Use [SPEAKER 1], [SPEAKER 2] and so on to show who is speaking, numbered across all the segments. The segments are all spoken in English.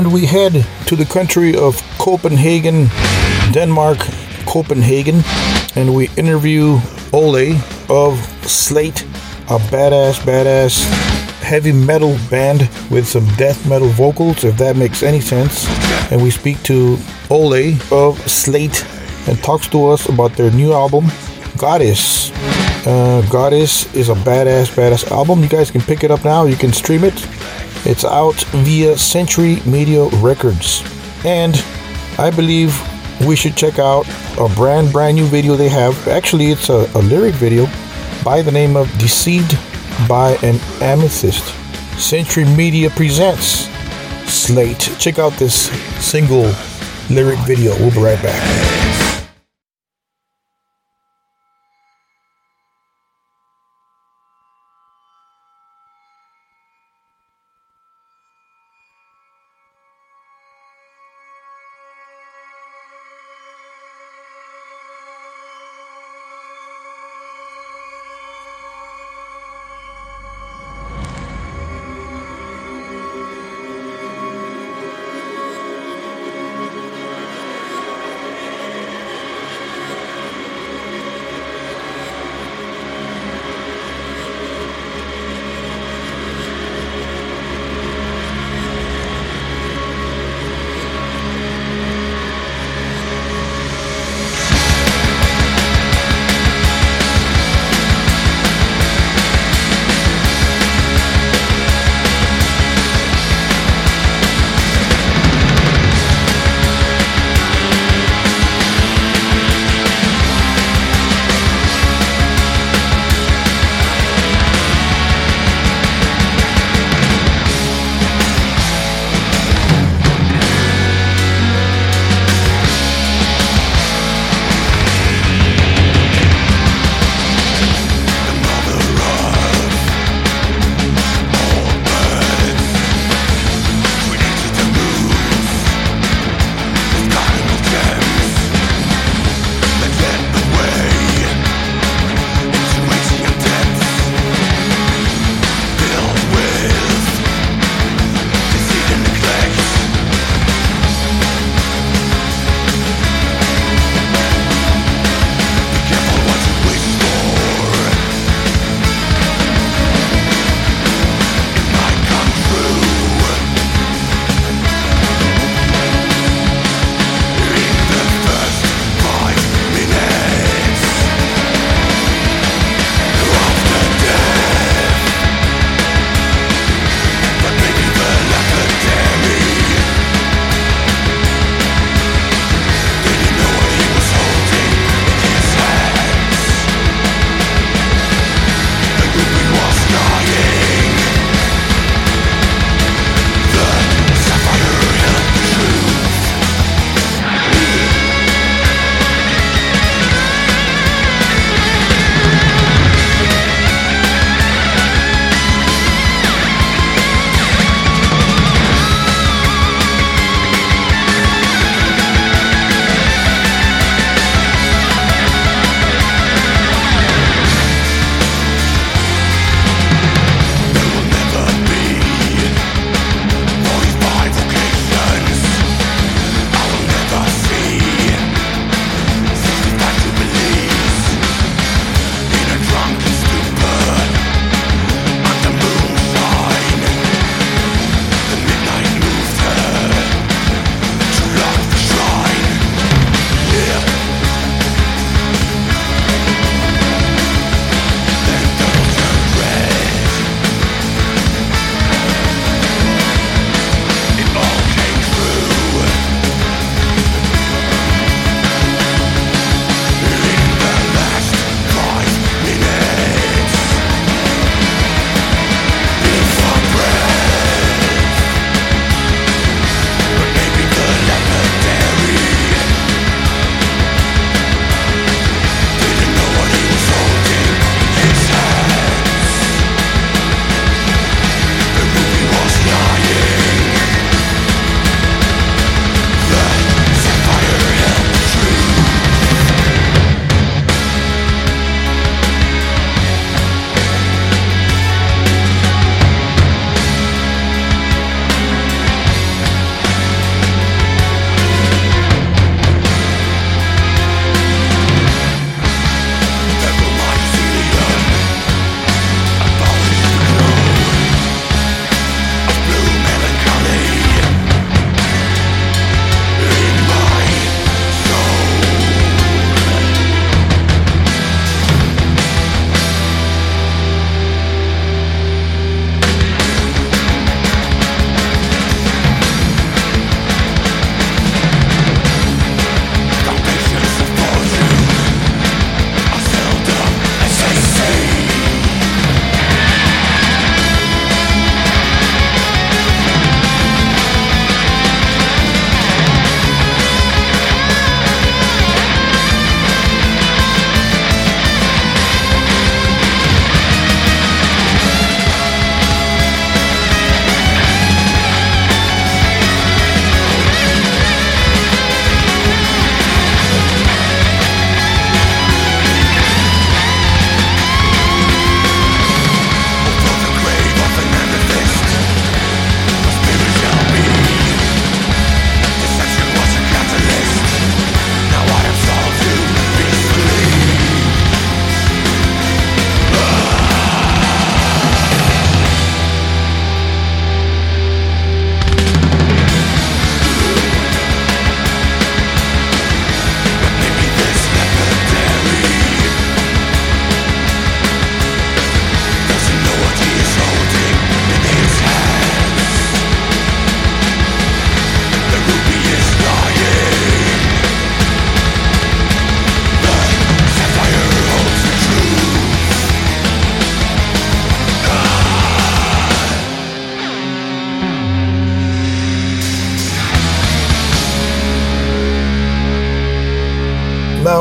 [SPEAKER 1] And we head to the country of Copenhagen, Denmark, Copenhagen, and we interview Olle of Slaegt, a badass, badass heavy metal band with some death metal vocals, if that makes any sense. And we speak to Olle of Slaegt and talks to us about their new album, Goddess. Uh, Goddess is a badass, badass album. You guys can pick it up now. You can stream it. It's out via Century Media Records. And I believe we should check out a brand, brand new video they have. Actually, it's a, a lyric video by the name of Deceived by an Amethyst. Century Media presents Slaegt. Check out this single lyric video. We'll be right back.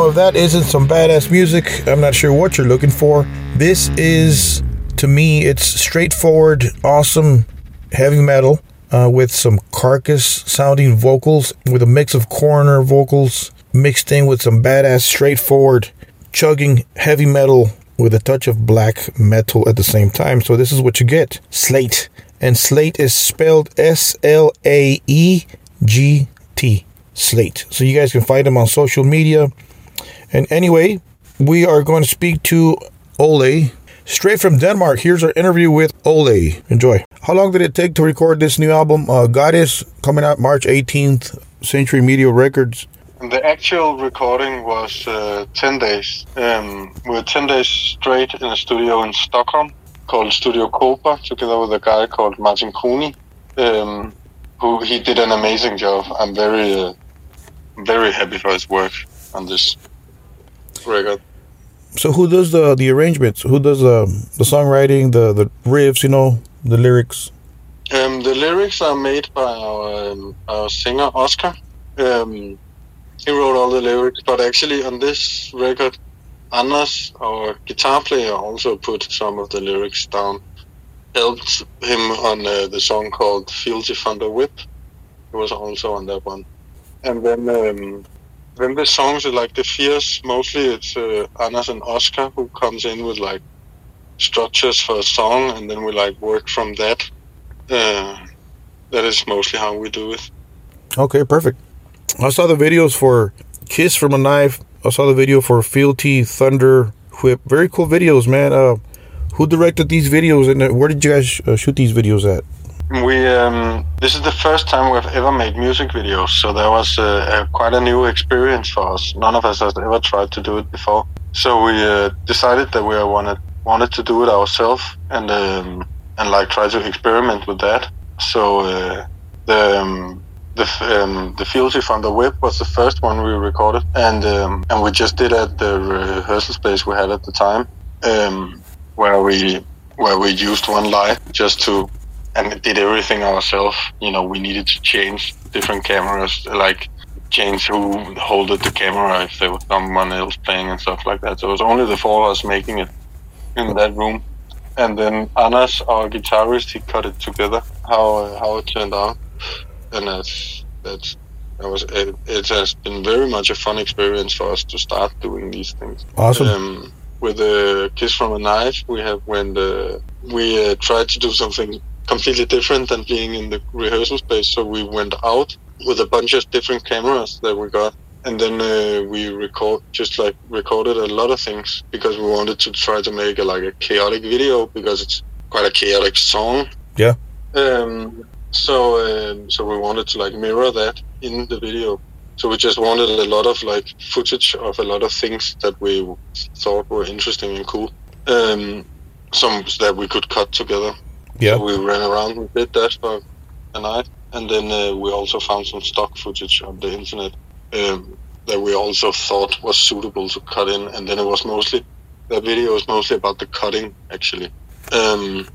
[SPEAKER 1] If that isn't some badass music, I'm not sure what you're looking for. This is, to me, it's straightforward, awesome heavy metal uh, with some carcass sounding vocals, with a mix of coroner vocals mixed in with some badass, straightforward, chugging heavy metal with a touch of black metal at the same time. So, this is what you get Slaegt. And Slaegt is spelled S L A E G T. Slaegt. So, you guys can find them on social media. And anyway, we are going to speak to Olle. Straight from Denmark, here's our interview with Olle. Enjoy. How long did it take to record this new album, uh, Goddess, coming out March 18th, Century Media Records?
[SPEAKER 2] The actual recording was uh, 10 days. Um, we were 10 days straight in a studio in Stockholm called Studio Cobra, together with a guy called Martin Cooney, um, who he did an amazing job. I'm very, uh, very happy for his work on this record.
[SPEAKER 1] So who does the the arrangements? Who does the the songwriting, the the riffs? You know, the lyrics.
[SPEAKER 2] Um, the lyrics are made by our um, our singer Oscar. Um, he wrote all the lyrics, but actually on this record, Anders, our guitar player, also put some of the lyrics down. Helped him on uh, the song called "Filthy Thunder Whip." He was also on that one. And then then the songs are like the fierce. Mostly it's uh, and Oscar who comes in with like structures for a song, and then we like work from that. Uh, that is mostly how we do it.
[SPEAKER 1] Okay, perfect. I saw the videos for "Kiss from a Knife." I saw the video for "Fealty Thunder Whip." Very cool videos, man. Uh, who directed these videos, and uh, where did you guys uh, shoot these videos at?
[SPEAKER 2] We um, this is the first time we've ever made music videos, so that was uh, a, quite a new experience for us. None of us has ever tried to do it before, so we uh, decided that we wanted wanted to do it ourselves and um, and like try to experiment with that. So uh, the um, the um, the Fealty from the Whip was the first one we recorded, and um, and we just did at the rehearsal space we had at the time, um, where we where we used one light just to and did everything ourselves. You know, we needed to change different cameras, like change who holded the camera if there was someone else playing and stuff like that. So it was only the four of us making it in that room. And then Anders, our guitarist, he cut it together how uh, how it turned out, and that's that's that was it, it. has been very much a fun experience for us to start doing these things.
[SPEAKER 1] Awesome.
[SPEAKER 2] Um, with the kiss from a knife, we have when the we uh, tried to do something completely different than being in the rehearsal space. So we went out with a bunch of different cameras that we got, and then uh, we record just like recorded a lot of things because we wanted to try to make a, like a chaotic video because it's quite a chaotic song.
[SPEAKER 1] Yeah.
[SPEAKER 2] Um, so um, so we wanted to like mirror that in the video. So we just wanted a lot of like footage of a lot of things that we thought were interesting and cool. Um, some that we could cut together.
[SPEAKER 1] Yeah.
[SPEAKER 2] So we ran around and did that for a night, and then uh, we also found some stock footage on the internet um, that we also thought was suitable to cut in, and then it was mostly the video was mostly about the cutting actually. Um,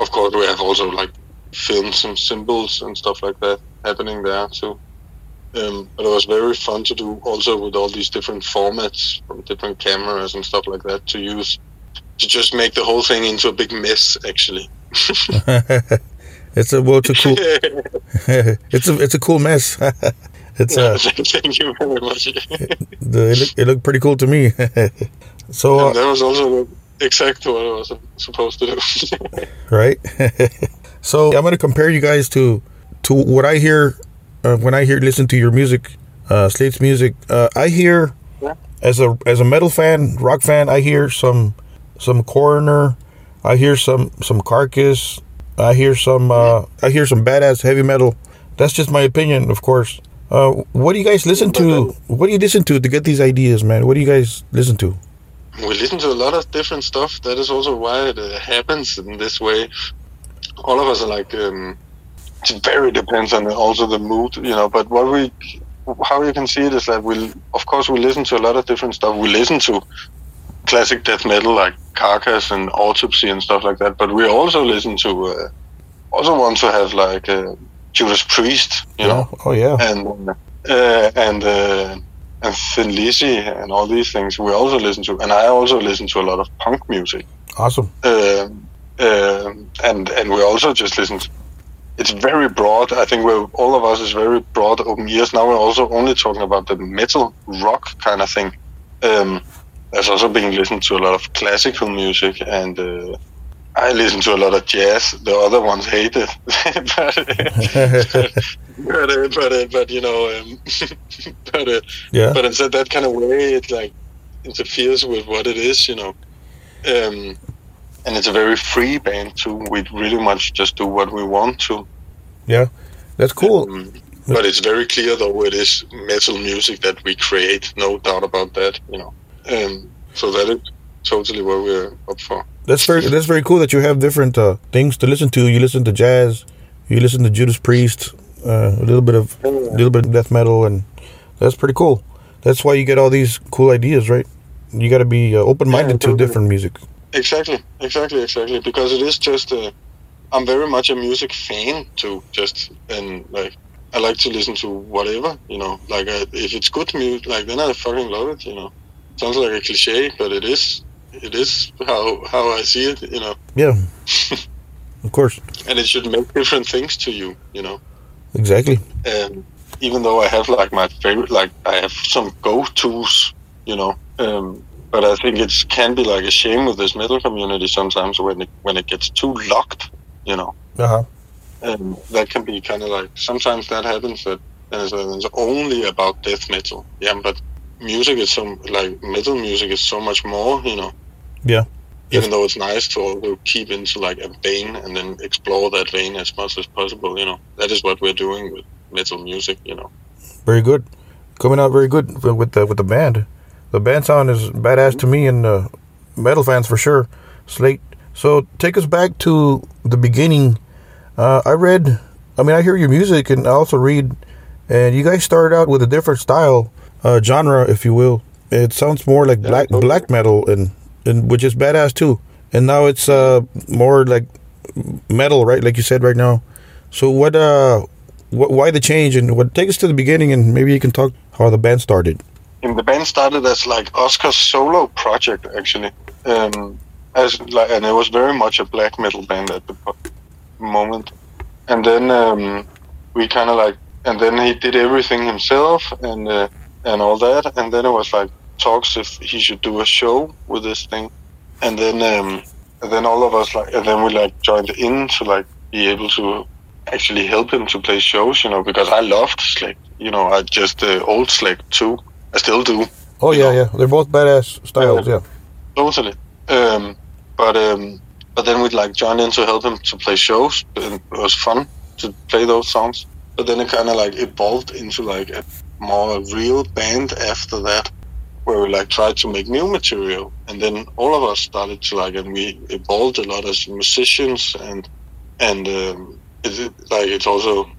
[SPEAKER 2] of course, we have also like filmed some symbols and stuff like that happening there too. Um, but it was very fun to do also with all these different formats from different cameras and stuff like that to use to just make the whole thing into a big mess actually.
[SPEAKER 1] it's a well, it's a cool. it's a it's a cool mess. it's
[SPEAKER 2] Yeah,
[SPEAKER 1] uh,
[SPEAKER 2] thank you very much.
[SPEAKER 1] the, it, look, it looked pretty cool to me. so uh,
[SPEAKER 2] that was also exactly what I was supposed to do.
[SPEAKER 1] right? so I'm gonna compare you guys to to what I hear uh, when I hear listen to your music, uh, Slaegt's music. Uh, I hear
[SPEAKER 2] Yeah.
[SPEAKER 1] as a as a metal fan, rock fan, I hear some some coroner, I hear some some carcass, I hear some uh, I hear some badass heavy metal. That's just my opinion, of course. Uh, what do you guys listen to? What do you listen to to get these ideas, man? What do you guys listen to?
[SPEAKER 2] we listen to a lot of different stuff. That is also why it uh, happens in this way. All of us are like, um, it very depends on also the mood, you know. But what we, how you can see it is that we, of course, we listen to a lot of different stuff. We listen to classic death metal like Carcass and Autopsy and stuff like that. But we also listen to, uh, also want to have like uh, Judas Priest, you know
[SPEAKER 1] Oh yeah.
[SPEAKER 2] and uh, and uh, and Thin Lizzy and all these things we also listen to, and I also listen to a lot of punk music.
[SPEAKER 1] Awesome.
[SPEAKER 2] Um, um, and and we also just listen. To, it's very broad. I think we're all of us is very broad open ears. Now we're also only talking about the metal rock kind of thing. Um, there's also been listened to a lot of classical music and. Uh, I listen to a lot of jazz. The other ones hate it, but, but, uh, but, uh, but you know, um, but uh,
[SPEAKER 1] Yeah.
[SPEAKER 2] but instead that kind of way it like interferes with what it is, you know. Um, and it's a very free band too. We really much just do what we want to.
[SPEAKER 1] Yeah. That's cool.
[SPEAKER 2] Um, but it's very clear though it is metal music that we create, no doubt about that, you know. Um, so that is totally what we're up for.
[SPEAKER 1] That's very that's very cool that you have different uh, things to listen to. You listen to jazz, you listen to Judas Priest, uh, a little bit of a little bit of death metal, and that's pretty cool. That's why you get all these cool ideas, right? You got to be uh, open minded
[SPEAKER 2] Yeah,
[SPEAKER 1] to
[SPEAKER 2] totally.
[SPEAKER 1] different music.
[SPEAKER 2] Exactly, exactly, exactly. Because it is just, uh, I'm very much a music fan too. Just and like, I like to listen to whatever, you know. Like, if it's good music, like then I fucking love it, you know. Sounds like a cliche, but it is. It is how how I see it, you know.
[SPEAKER 1] Yeah, of course,
[SPEAKER 2] And it should make different things to you, you know.
[SPEAKER 1] exactly.
[SPEAKER 2] And even though I have like my favorite, like I have some go-tos, you know. Um, but I think it can be like a shame with this metal community sometimes when it when it gets too locked, you know.
[SPEAKER 1] Uh huh.
[SPEAKER 2] And that can be kind of like sometimes that happens that and it's only about death metal. Yeah, but music is some like metal music is so much more, you know.
[SPEAKER 1] Yeah.
[SPEAKER 2] Even though it's nice to also keep into like a vein and then explore that vein as much as possible, you know. That is what we're doing with metal music, you know.
[SPEAKER 1] Very good. Coming out very good with with the with the band. The band sound is badass to me and uh, metal fans for sure. Slate. So take us back to the beginning. Uh, I read. I mean, I hear your music and I also read. And you guys started out with a different style, uh, genre, if you will. It sounds more like
[SPEAKER 2] Yeah,
[SPEAKER 1] black
[SPEAKER 2] totally.
[SPEAKER 1] black metal, and and which is badass too. And now it's uh more like metal, right? Like you said right now. So what uh wh- why the change and what take us to the beginning and maybe you can talk how the band started.
[SPEAKER 2] And the band started as like Oscar's solo project actually. Um, as like, and it was very much a black metal band at the moment. And then um, we kind of like, and then he did everything himself and uh, and all that. And then it was like talks if he should do a show with this thing. And then um, and then all of us like, and then we like joined in to like be able to actually help him to play shows, you know, because I loved Slick. You know, I just uh, old Slick too. I still do.
[SPEAKER 1] Oh yeah,
[SPEAKER 2] know.
[SPEAKER 1] yeah. They're both badass styles, yeah.
[SPEAKER 2] Totally. Um, but um, but then we'd like join in to help him to play shows, and it was fun to play those songs. But then it kind of like evolved into like a more real band after that, where we like tried to make new material, and then all of us started to like, and we evolved a lot as musicians, and and um, it, like it's also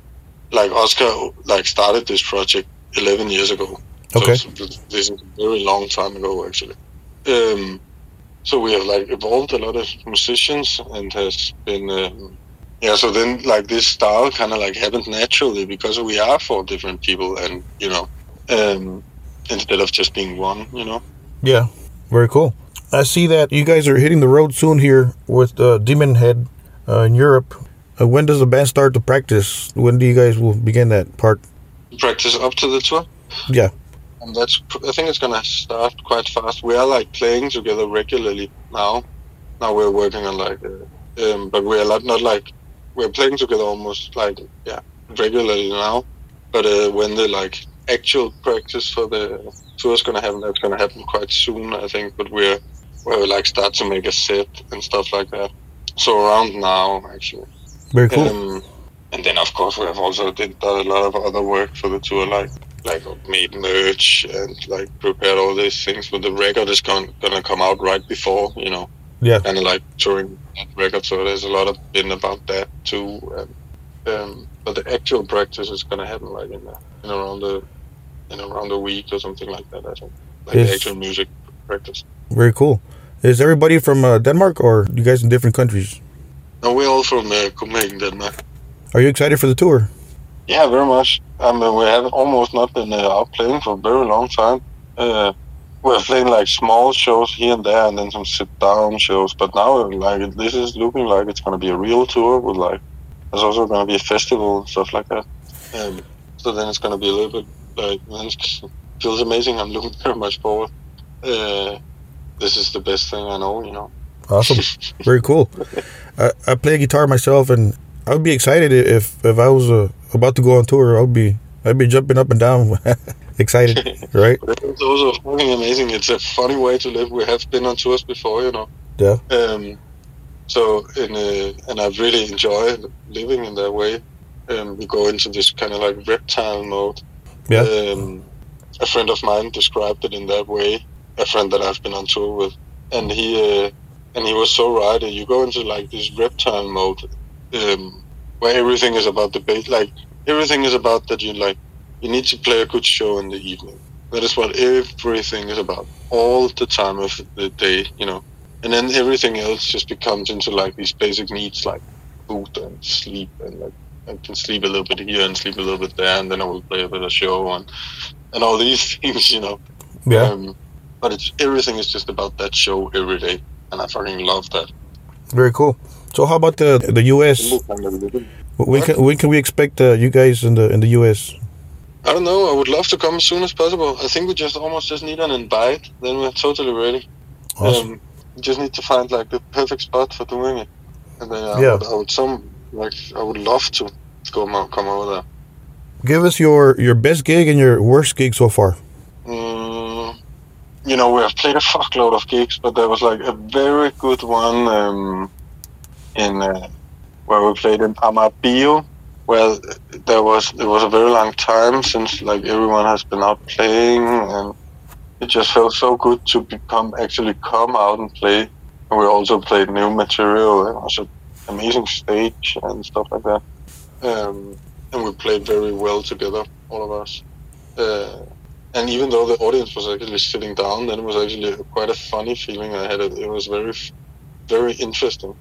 [SPEAKER 2] like Oscar like started this project 11 years ago. So
[SPEAKER 1] Okay.
[SPEAKER 2] it's- this is a very long time ago, actually. Um, so we have like evolved a lot as musicians and has been, um, yeah. So then like this style kind of like happened naturally because we are four different people, and you know, um, instead of just being one, you know.
[SPEAKER 1] Yeah. Very cool. I see that you guys are hitting the road soon here with uh, Demon Head uh, in Europe. Uh, when does the band start to practice? When do you guys will begin that part?
[SPEAKER 2] Practice up to the tour.
[SPEAKER 1] Yeah.
[SPEAKER 2] and that's I think it's gonna start quite fast. We are like playing together regularly now. Now we're working on like, uh, um, but we're not not like we're playing together almost like yeah regularly now. But uh, when the like actual practice for the tour is gonna happen, that's gonna happen quite soon, I think. But we're where we like start to make a set and stuff like that. So around now, actually.
[SPEAKER 1] Very cool.
[SPEAKER 2] Um, and then of course we have also did done a lot of other work for the tour, like like made merch and like prepared all these things. But the record is going gonna come out right before, you know,
[SPEAKER 1] yeah.
[SPEAKER 2] of like touring that record. So there's a lot of been about that too. And, um, but the actual practice is gonna happen like in, the, in around the in around a week or something like that. I think like
[SPEAKER 1] Is-
[SPEAKER 2] the actual music practice.
[SPEAKER 1] Very cool. Is everybody from uh, Denmark or you guys in different countries?
[SPEAKER 2] No, we're all from uh, Copenhagen, Denmark.
[SPEAKER 1] Are you excited for the tour?
[SPEAKER 2] Yeah, very much. I mean, we have almost not been uh, out playing for a very long time. Uh, we're playing like small shows here and there, and then some sit-down shows. But now, like, this is looking like it's going to be a real tour with like, there's also going to be a festival and stuff like that. Um, so then it's going to be a little bit like, then it feels amazing. I'm looking very much forward. Uh, this is the best thing I know, you know.
[SPEAKER 1] Awesome. Very cool. I, I play guitar myself, and I would be excited if if I was uh, about to go on tour. I would be I'd be jumping up and down, excited, right?
[SPEAKER 2] It's also fucking amazing. It's a funny way to live. We have been on tours before, you know.
[SPEAKER 1] Yeah.
[SPEAKER 2] Um, so in a, and I really enjoy living in that way. Um, we go into this kind of like reptile mode.
[SPEAKER 1] Yeah.
[SPEAKER 2] Um, a friend of mine described it in that way. A friend that I've been on tour with, and he uh, and he was so right. You go into like this reptile mode, um, where everything is about the base. Like everything is about that you like. You need to play a good show in the evening. That is what everything is about, all the time of the day. You know, and then everything else just becomes into like these basic needs, like food and sleep, and like I can sleep a little bit here and sleep a little bit there, and then I will play a bit of show and and all these things. You know.
[SPEAKER 1] Yeah.
[SPEAKER 2] Um, but it's everything is just about that show every day, and I fucking love that.
[SPEAKER 1] Very cool. So how about the the U.S.? When can when can we expect uh, you guys in the in the U.S.?
[SPEAKER 2] I don't know. I would love to come as soon as possible. I think we just almost just need an invite. Then we're totally ready.
[SPEAKER 1] Awesome.
[SPEAKER 2] Um, we just need to find like the perfect spot for doing it, and then I,
[SPEAKER 1] Yeah.
[SPEAKER 2] would, I would some like I would love to go come over there.
[SPEAKER 1] Give us your your best gig and your worst gig so far.
[SPEAKER 2] Mm, you know, we have played a fuckload of gigs, but there was like a very good one um, in uh, where we played in Amager Bio. Well, there was it was a very long time since like everyone has been out playing, and it just felt so good to become actually come out and play. And we also played new material. and an amazing stage and stuff like that. Um, and we played very well together, all of us. Uh, and even though the audience was actually sitting down, then it was actually quite a funny feeling I had. It, it was very, very interesting.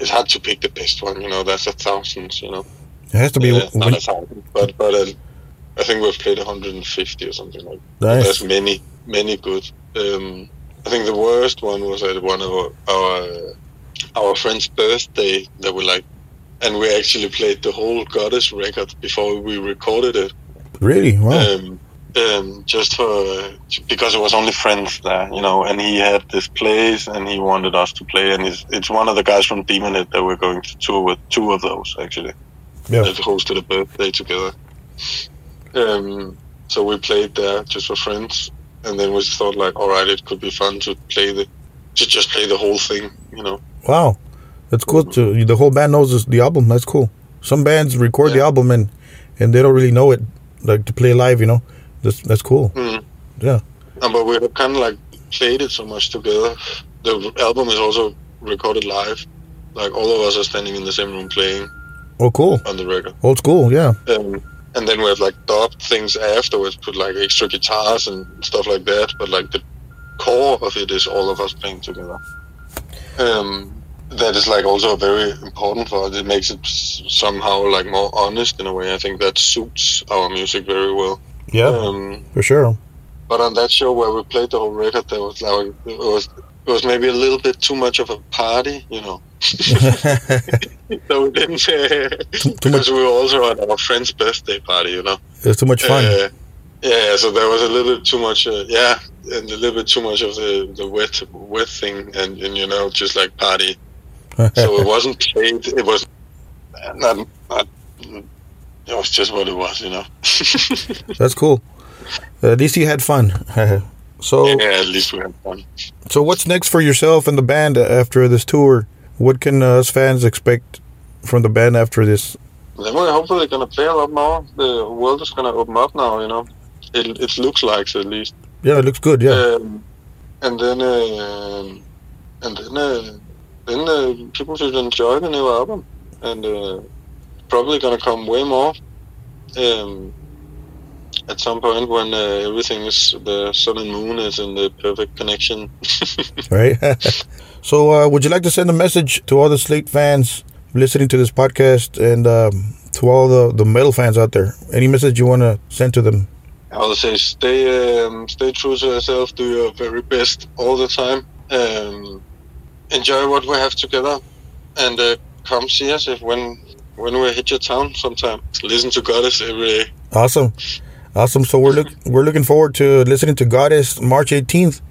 [SPEAKER 2] It's hard to pick the best one, you know. That's a thousands, you know.
[SPEAKER 1] It has to be.
[SPEAKER 2] Uh, not
[SPEAKER 1] when-
[SPEAKER 2] a thousand, but but uh, I think we've played 150 or something like.
[SPEAKER 1] Nice.
[SPEAKER 2] There's many, many good. Um, I think the worst one was at one of our our, our friend's birthday that we like, and we actually played the whole Goddess record before we recorded it.
[SPEAKER 1] really? Wow.
[SPEAKER 2] Um, um, just for because it was only friends there, you know, and he had this place and he wanted us to play, and it's, it's one of the guys from Demonhead that we're going to tour with, two of those actually,
[SPEAKER 1] Yeah.
[SPEAKER 2] that hosted a birthday together. Um, so we played there just for friends, and then we thought like, all right, it could be fun to play the, to just play the whole thing, you know.
[SPEAKER 1] Wow. That's cool. To, the whole band knows this, the album. That's cool. Some bands record the album and and they don't really know it, like to play live. You know, that's that's cool.
[SPEAKER 2] Mm.
[SPEAKER 1] Yeah.
[SPEAKER 2] Um, but we have kind of like played it so much together. The album is also recorded live. Like all of us are standing in the same room playing
[SPEAKER 1] Oh, cool.
[SPEAKER 2] on the record.
[SPEAKER 1] Old school. Yeah.
[SPEAKER 2] Um, and then we have like dubbed things afterwards, put like extra guitars and stuff like that. But like the core of it is all of us playing together. Um, that is like also very important for us. It makes it somehow like more honest in a way. I think that suits our music very well.
[SPEAKER 1] Yeah.
[SPEAKER 2] Um,
[SPEAKER 1] For sure.
[SPEAKER 2] but on that show where we played the whole record, there was like it was it was maybe a little bit too much of a party, you know. so we didn't uh,
[SPEAKER 1] too much-
[SPEAKER 2] because we were also at our friend's birthday party, you know.
[SPEAKER 1] It was too much fun.
[SPEAKER 2] Uh, yeah, so there was a little bit too much, uh, yeah, and a little bit too much of the the wet wet thing, and, and you know, just like party. So it wasn't played. It was not not. It was just what it was, you know.
[SPEAKER 1] that's cool. at least you had fun. so
[SPEAKER 2] yeah, at least we had fun.
[SPEAKER 1] so what's next for yourself and the band after this tour? What can uh, us fans expect from the band after this?
[SPEAKER 2] Then we're hopefully gonna play a lot more. The world is gonna open up now, you know. It it looks like at least.
[SPEAKER 1] Yeah, it looks good. Yeah.
[SPEAKER 2] Um, and then uh, and then uh, then uh, people should enjoy the new album, and uh, probably gonna come way more. Um, at some point when uh, everything is the sun and moon is in the perfect connection.
[SPEAKER 1] right? so, uh, would you like to send a message to all the Slaegt fans listening to this podcast and um, to all the the metal fans out there? Any message you want to send to them?
[SPEAKER 2] I would say stay um, stay true to yourself. Do your very best all the time. Um, enjoy what we have together, and uh, come see us if when when we hit your town sometime. Listen to Goddess every day.
[SPEAKER 1] Awesome, awesome. So we're look we're looking forward to listening to Goddess March 18th.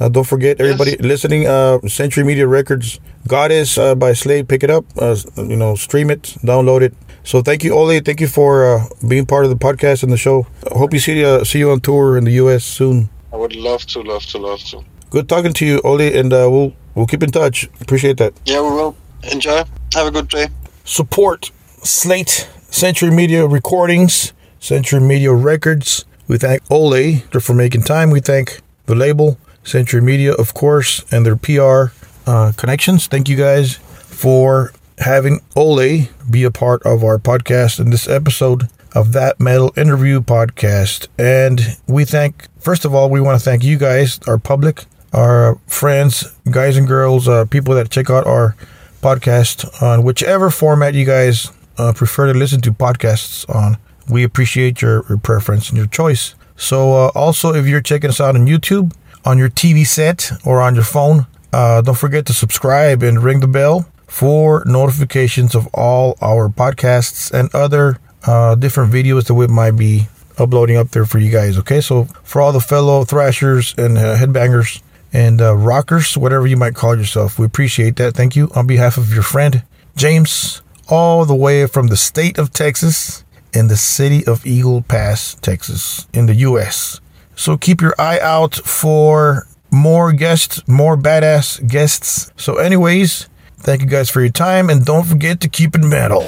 [SPEAKER 1] Uh, don't forget, everybody
[SPEAKER 2] Yes.
[SPEAKER 1] listening. Uh, Century Media Records, Goddess uh, by Slaegt. Pick it up. Uh, you know, stream it, download it. So thank you, Olle. Thank you for uh, being part of the podcast and the show. I hope you see uh, see you on tour in the U.S. soon.
[SPEAKER 2] I would love to, love to, love to.
[SPEAKER 1] Good talking to you, Olle, and uh, we'll we'll keep in touch. Appreciate that.
[SPEAKER 2] Yeah, we will. Enjoy. Have a good day.
[SPEAKER 1] support Slaegt, Century Media Recordings, Century Media Records. We thank Olle for making time. We thank the label, Century Media, of course, and their PR uh, connections. Thank you guys for having Olle be a part of our podcast in this episode of that metal interview podcast. And we thank, first of all, we want to thank you guys, our public, our friends, guys and girls, uh, people that check out our podcast on whichever format you guys uh, prefer to listen to podcasts on. We appreciate your, your preference and your choice. So, uh, also, if you're checking us out on YouTube, on your TV set, or on your phone, uh, don't forget to subscribe and ring the bell for notifications of all our podcasts and other uh, different videos that we might be uploading up there for you guys. Okay, so for all the fellow thrashers and uh, headbangers and uh, rockers, whatever you might call yourself, we appreciate that. Thank you on behalf of your friend James, all the way from the state of Texas in the city of Eagle Pass, Texas, in the U.S. So keep your eye out for more guests, more badass guests. So, anyways, thank you guys for your time, and don't forget to keep it metal.